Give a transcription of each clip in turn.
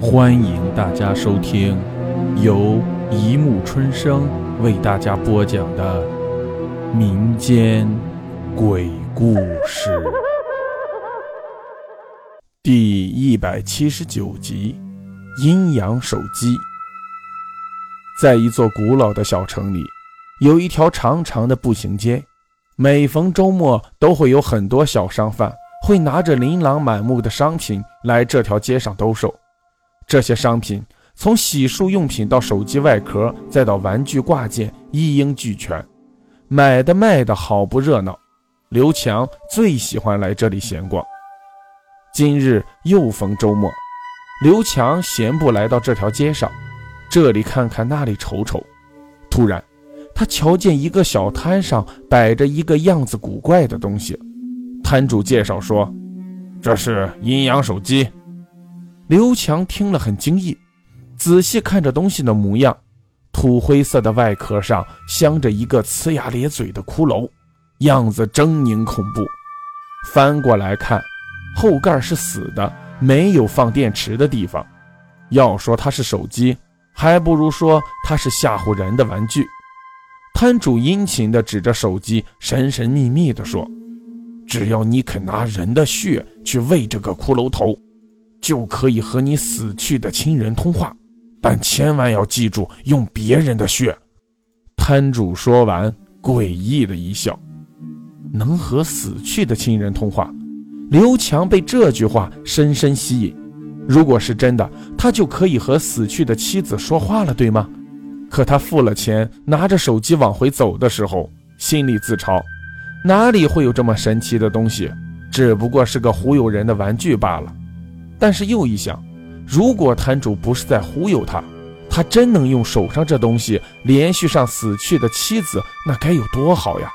欢迎大家收听由一木春生为大家播讲的民间鬼故事第一百七十九集《阴阳手机》。在一座古老的小城里，有一条长长的步行街，每逢周末都会有很多小商贩会拿着琳琅满目的商品来这条街上兜售。这些商品从洗漱用品到手机外壳，再到玩具挂件，一应俱全，买的卖的好不热闹。刘强最喜欢来这里闲逛。今日又逢周末，刘强闲步来到这条街上，这里看看，那里瞅瞅。突然，他瞧见一个小摊上摆着一个样子古怪的东西。摊主介绍说：“这是阴阳手机。”刘强听了很惊异，仔细看着东西的模样，土灰色的外壳上镶着一个呲牙咧嘴的骷髅，样子狰狞恐怖。翻过来看，后盖是死的，没有放电池的地方。要说它是手机，还不如说它是吓唬人的玩具。摊主殷勤地指着手机，神神秘秘地说：“只要你肯拿人的血去喂这个骷髅头。”就可以和你死去的亲人通话，但千万要记住用别人的血。摊主说完，诡异的一笑。能和死去的亲人通话，刘强被这句话深深吸引。如果是真的，他就可以和死去的妻子说话了，对吗？可他付了钱，拿着手机往回走的时候，心里自嘲：哪里会有这么神奇的东西？只不过是个忽悠人的玩具罢了。但是又一想，如果摊主不是在忽悠他，他真能用手上这东西连续上死去的妻子，那该有多好呀！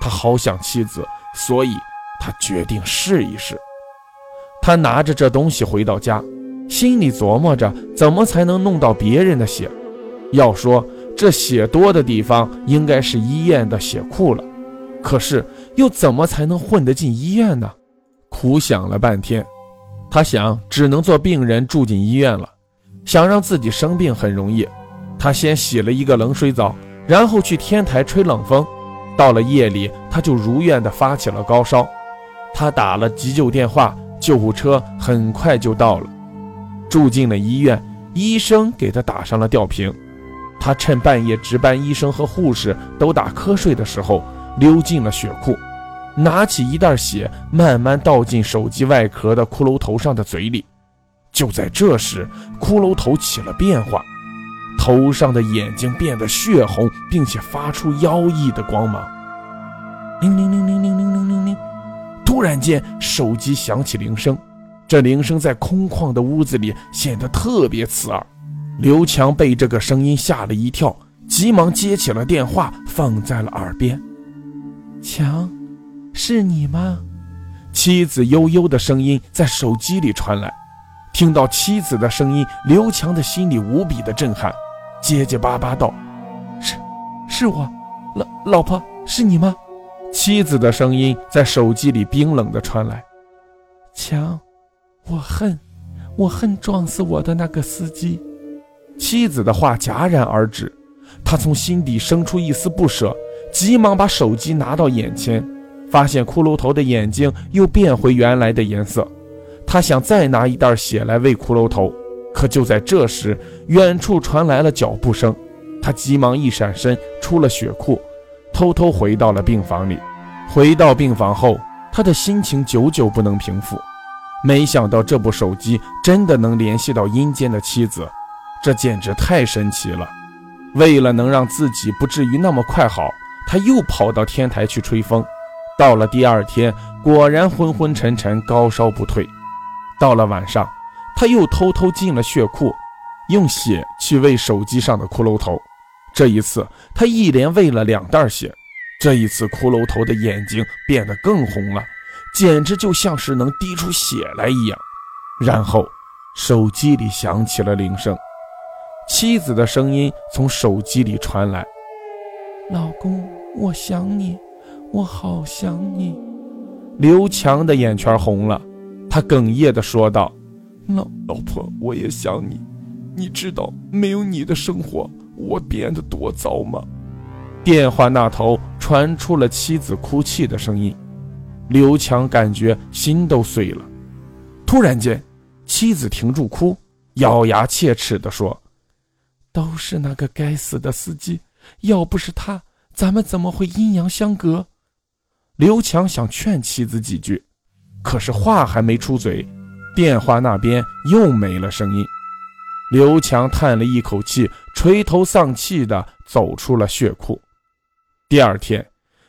他好想妻子，所以他决定试一试。他拿着这东西回到家，心里琢磨着怎么才能弄到别人的血。要说这血多的地方，应该是医院的血库了。可是又怎么才能混得进医院呢？苦想了半天。他想，只能做病人住进医院了。想让自己生病很容易，他先洗了一个冷水澡，然后去天台吹冷风。到了夜里，他就如愿的发起了高烧。他打了急救电话，救护车很快就到了。住进了医院，医生给他打上了吊瓶。他趁半夜值班医生和护士都打瞌睡的时候，溜进了血库。拿起一袋血，慢慢倒进手机外壳的骷髅头上的嘴里。就在这时，骷髅头起了变化，头上的眼睛变得血红，并且发出妖异的光芒。铃铃铃铃铃铃铃铃铃！突然间，手机响起铃声，这铃声在空旷的屋子里显得特别刺耳。刘强被这个声音吓了一跳，急忙接起了电话，放在了耳边。强。是你吗？妻子悠悠的声音在手机里传来。听到妻子的声音，刘强的心里无比的震撼，结结巴巴道：“是，是我，老老婆，是你吗？”妻子的声音在手机里冰冷的传来：“强，我恨，我恨撞死我的那个司机。”妻子的话戛然而止，他从心底生出一丝不舍，急忙把手机拿到眼前。发现骷髅头的眼睛又变回原来的颜色，他想再拿一袋血来喂骷髅头，可就在这时，远处传来了脚步声，他急忙一闪身出了血库，偷偷回到了病房里。回到病房后，他的心情久久不能平复。没想到这部手机真的能联系到阴间的妻子，这简直太神奇了。为了能让自己不至于那么快好，他又跑到天台去吹风。到了第二天，果然昏昏沉沉，高烧不退。到了晚上，他又偷偷进了血库，用血去喂手机上的骷髅头。这一次，他一连喂了两袋血。这一次，骷髅头的眼睛变得更红了，简直就像是能滴出血来一样。然后，手机里响起了铃声，妻子的声音从手机里传来：“老公，我想你。”我好想你，刘强的眼圈红了，他哽咽地说道：“老老婆，我也想你。你知道没有你的生活，我变得多糟吗？电话那头传出了妻子哭泣的声音，刘强感觉心都碎了。突然间，妻子停住哭，咬牙切齿地说：“都是那个该死的司机，要不是他，咱们怎么会阴阳相隔？”刘强想劝妻子几句，可是话还没出嘴，电话那边又没了声音。刘强叹了一口气，垂头丧气地走出了血库。第二天，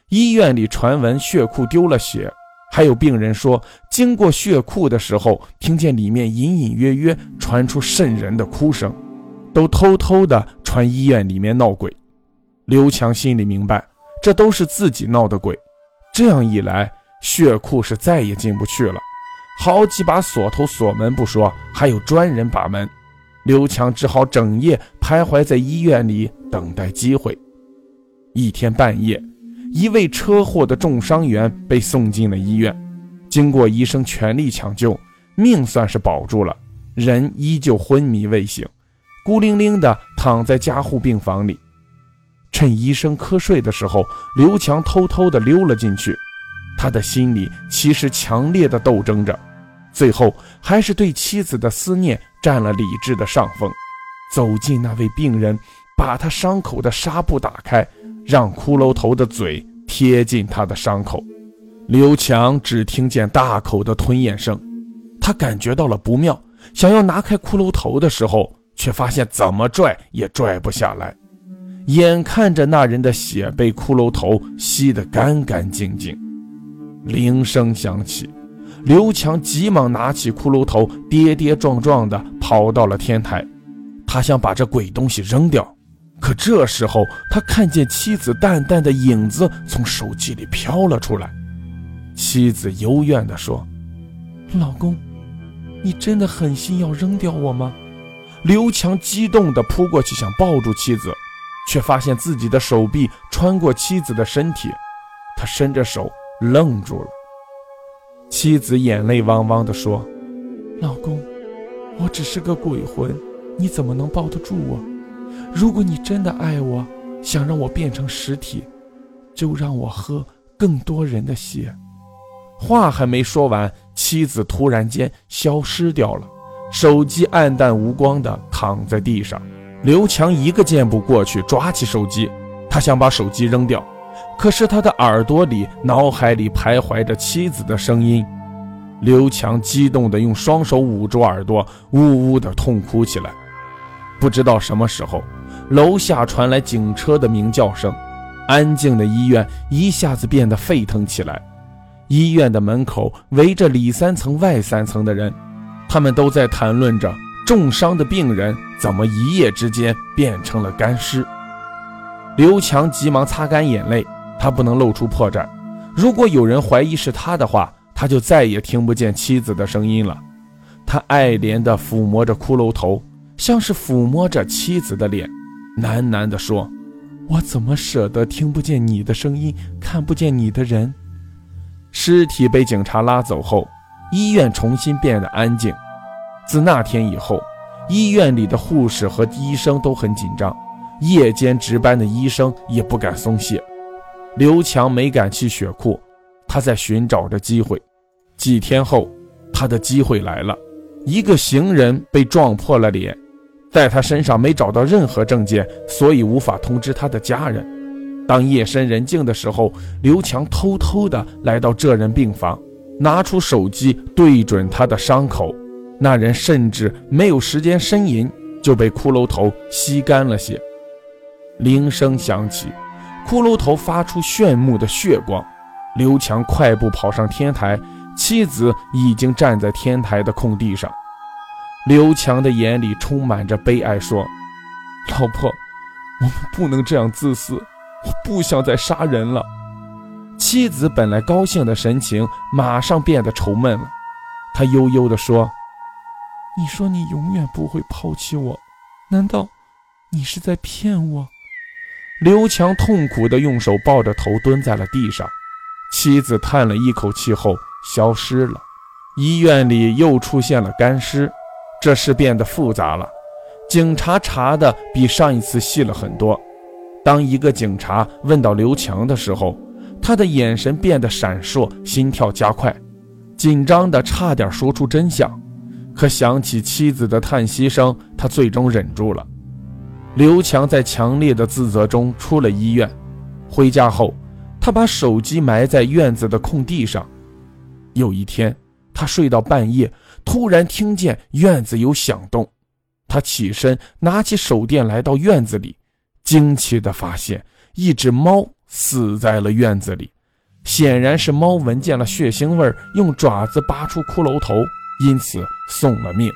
医院里传闻血库丢了血，还有病人说，经过血库的时候，听见里面隐隐约约传出瘆人的哭声，都偷偷地传医院里面闹鬼。刘强心里明白，这都是自己闹的鬼。这样一来，血库是再也进不去了。好几把锁头锁门不说，还有专人把门。刘强只好整夜徘徊在医院里等待机会。一天半夜，一位车祸的重伤员被送进了医院。经过医生全力抢救，命算是保住了，人依旧昏迷未醒，孤零零地躺在加护病房里。趁医生瞌睡的时候，刘强偷偷地溜了进去。他的心里其实强烈的斗争着。最后还是对妻子的思念占了理智的上风，走进那位病人，把他伤口的纱布打开，让骷髅头的嘴贴近他的伤口。刘强只听见大口的吞咽声，他感觉到了不妙，想要拿开骷髅头的时候，却发现怎么拽也拽不下来。眼看着那人的血被骷髅头吸得干干净净，铃声响起。刘强急忙拿起骷髅头，跌跌撞撞地跑到了天台。他想把这鬼东西扔掉，可这时候他看见妻子淡淡的影子从手机里飘了出来。妻子幽怨地说：“老公，你真的狠心要扔掉我吗？”刘强激动地扑过去想抱住妻子，却发现自己的手臂穿过妻子的身体，他伸着手愣住了。妻子眼泪汪汪地说：“老公，我只是个鬼魂，你怎么能抱得住我？如果你真的爱我，想让我变成实体，就让我喝更多人的血。”话还没说完，妻子突然间消失掉了，手机暗淡无光地躺在地上。刘强一个箭步过去，抓起手机，他想把手机扔掉。可是他的耳朵里、脑海里徘徊着妻子的声音，刘强激动地用双手捂住耳朵，呜呜地痛哭起来。不知道什么时候，楼下传来警车的鸣叫声，安静的医院一下子变得沸腾起来。医院的门口围着里三层外三层的人，他们都在谈论着重伤的病人怎么一夜之间变成了干尸。刘强急忙擦干眼泪，他不能露出破绽。如果有人怀疑是他的话，他就再也听不见妻子的声音了。他爱怜地抚摸着骷髅头，像是抚摸着妻子的脸，喃喃地说：“我怎么舍得听不见你的声音，看不见你的人？”尸体被警察拉走后，医院重新变得安静。自那天以后，医院里的护士和医生都很紧张。夜间值班的医生也不敢松懈。刘强没敢去血库，他在寻找着机会。几天后，他的机会来了。一个行人被撞破了脸，在他身上没找到任何证件，所以无法通知他的家人。当夜深人静的时候，刘强偷偷地来到这人病房，拿出手机对准他的伤口。那人甚至没有时间呻吟，就被骷髅头吸干了血。铃声响起，骷髅头发出炫目的血光。刘强快步跑上天台，妻子已经站在天台的空地上。刘强的眼里充满着悲哀，说：“老婆，我们不能这样自私，我不想再杀人了。”妻子本来高兴的神情马上变得愁闷了，她悠悠地说：“你说你永远不会抛弃我，难道你是在骗我？”刘强痛苦地用手抱着头蹲在了地上，妻子叹了一口气后消失了。医院里又出现了干尸，这事变得复杂了。警察查的比上一次细了很多。当一个警察问到刘强的时候，他的眼神变得闪烁，心跳加快，紧张的差点说出真相。可想起妻子的叹息声，他最终忍住了。刘强在强烈的自责中出了医院。回家后，他把手机埋在院子的空地上。有一天，他睡到半夜，突然听见院子有响动。他起身，拿起手电，来到院子里，惊奇地发现一只猫死在了院子里。显然是猫闻见了血腥味，用爪子扒出骷髅头。因此送了命。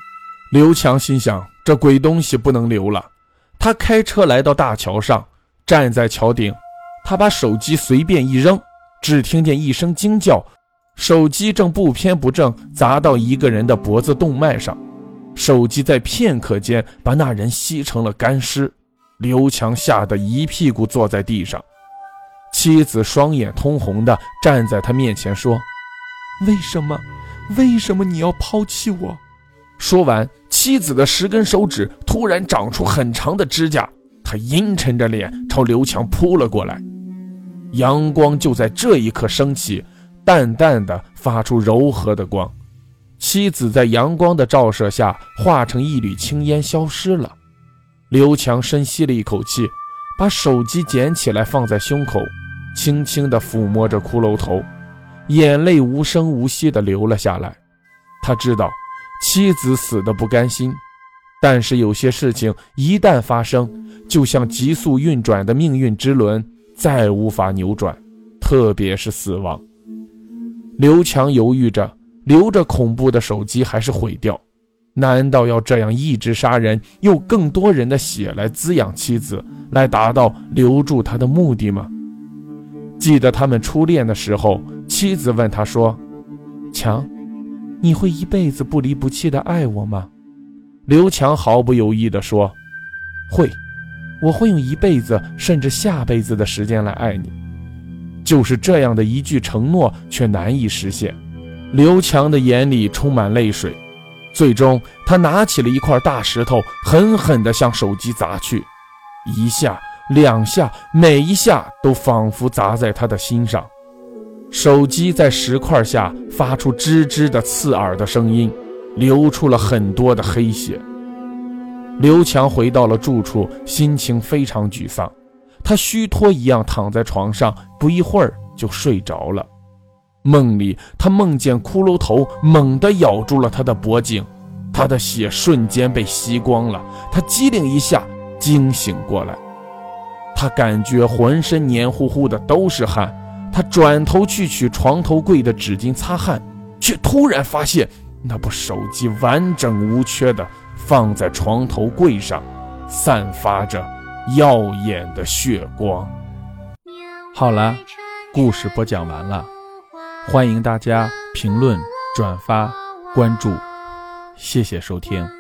刘强心想：这鬼东西不能留了。他开车来到大桥上，站在桥顶。他把手机随便一扔，只听见一声惊叫，手机正不偏不正砸到一个人的脖子动脉上。手机在片刻间把那人吸成了干尸。刘强吓得一屁股坐在地上。妻子双眼通红的站在他面前说：“为什么？”为什么你要抛弃我？说完，妻子的十根手指突然长出很长的指甲，她阴沉着脸朝刘强扑了过来。阳光就在这一刻升起，淡淡的发出柔和的光。妻子在阳光的照射下化成一缕青烟消失了。刘强深吸了一口气，把手机捡起来放在胸口，轻轻地抚摸着骷髅头。眼泪无声无息地流了下来。他知道妻子死的不甘心，但是有些事情一旦发生，就像急速运转的命运之轮，再无法扭转。特别是死亡。刘强犹豫着，留着恐怖的手机还是毁掉？难道要这样一直杀人，用更多人的血来滋养妻子，来达到留住他的目的吗？记得他们初恋的时候。妻子问他说：“强，你会一辈子不离不弃的爱我吗？”刘强毫不犹豫地说：“会，我会用一辈子甚至下辈子的时间来爱你。”就是这样的一句承诺，却难以实现。刘强的眼里充满泪水，最终他拿起了一块大石头，狠狠地向手机砸去，一下、两下，每一下都仿佛砸在他的心上。手机在石块下发出吱吱的刺耳的声音，流出了很多的黑血。刘强回到了住处，心情非常沮丧。他虚脱一样躺在床上，不一会儿就睡着了。梦里，他梦见骷髅头猛地咬住了他的脖颈，他的血瞬间被吸光了。他机灵一下惊醒过来，他感觉浑身黏糊糊的，都是汗。他转头去取床头柜的纸巾擦汗，却突然发现那部手机完整无缺的放在床头柜上，散发着耀眼的血光。好了，故事播讲完了，欢迎大家评论、转发、关注，谢谢收听。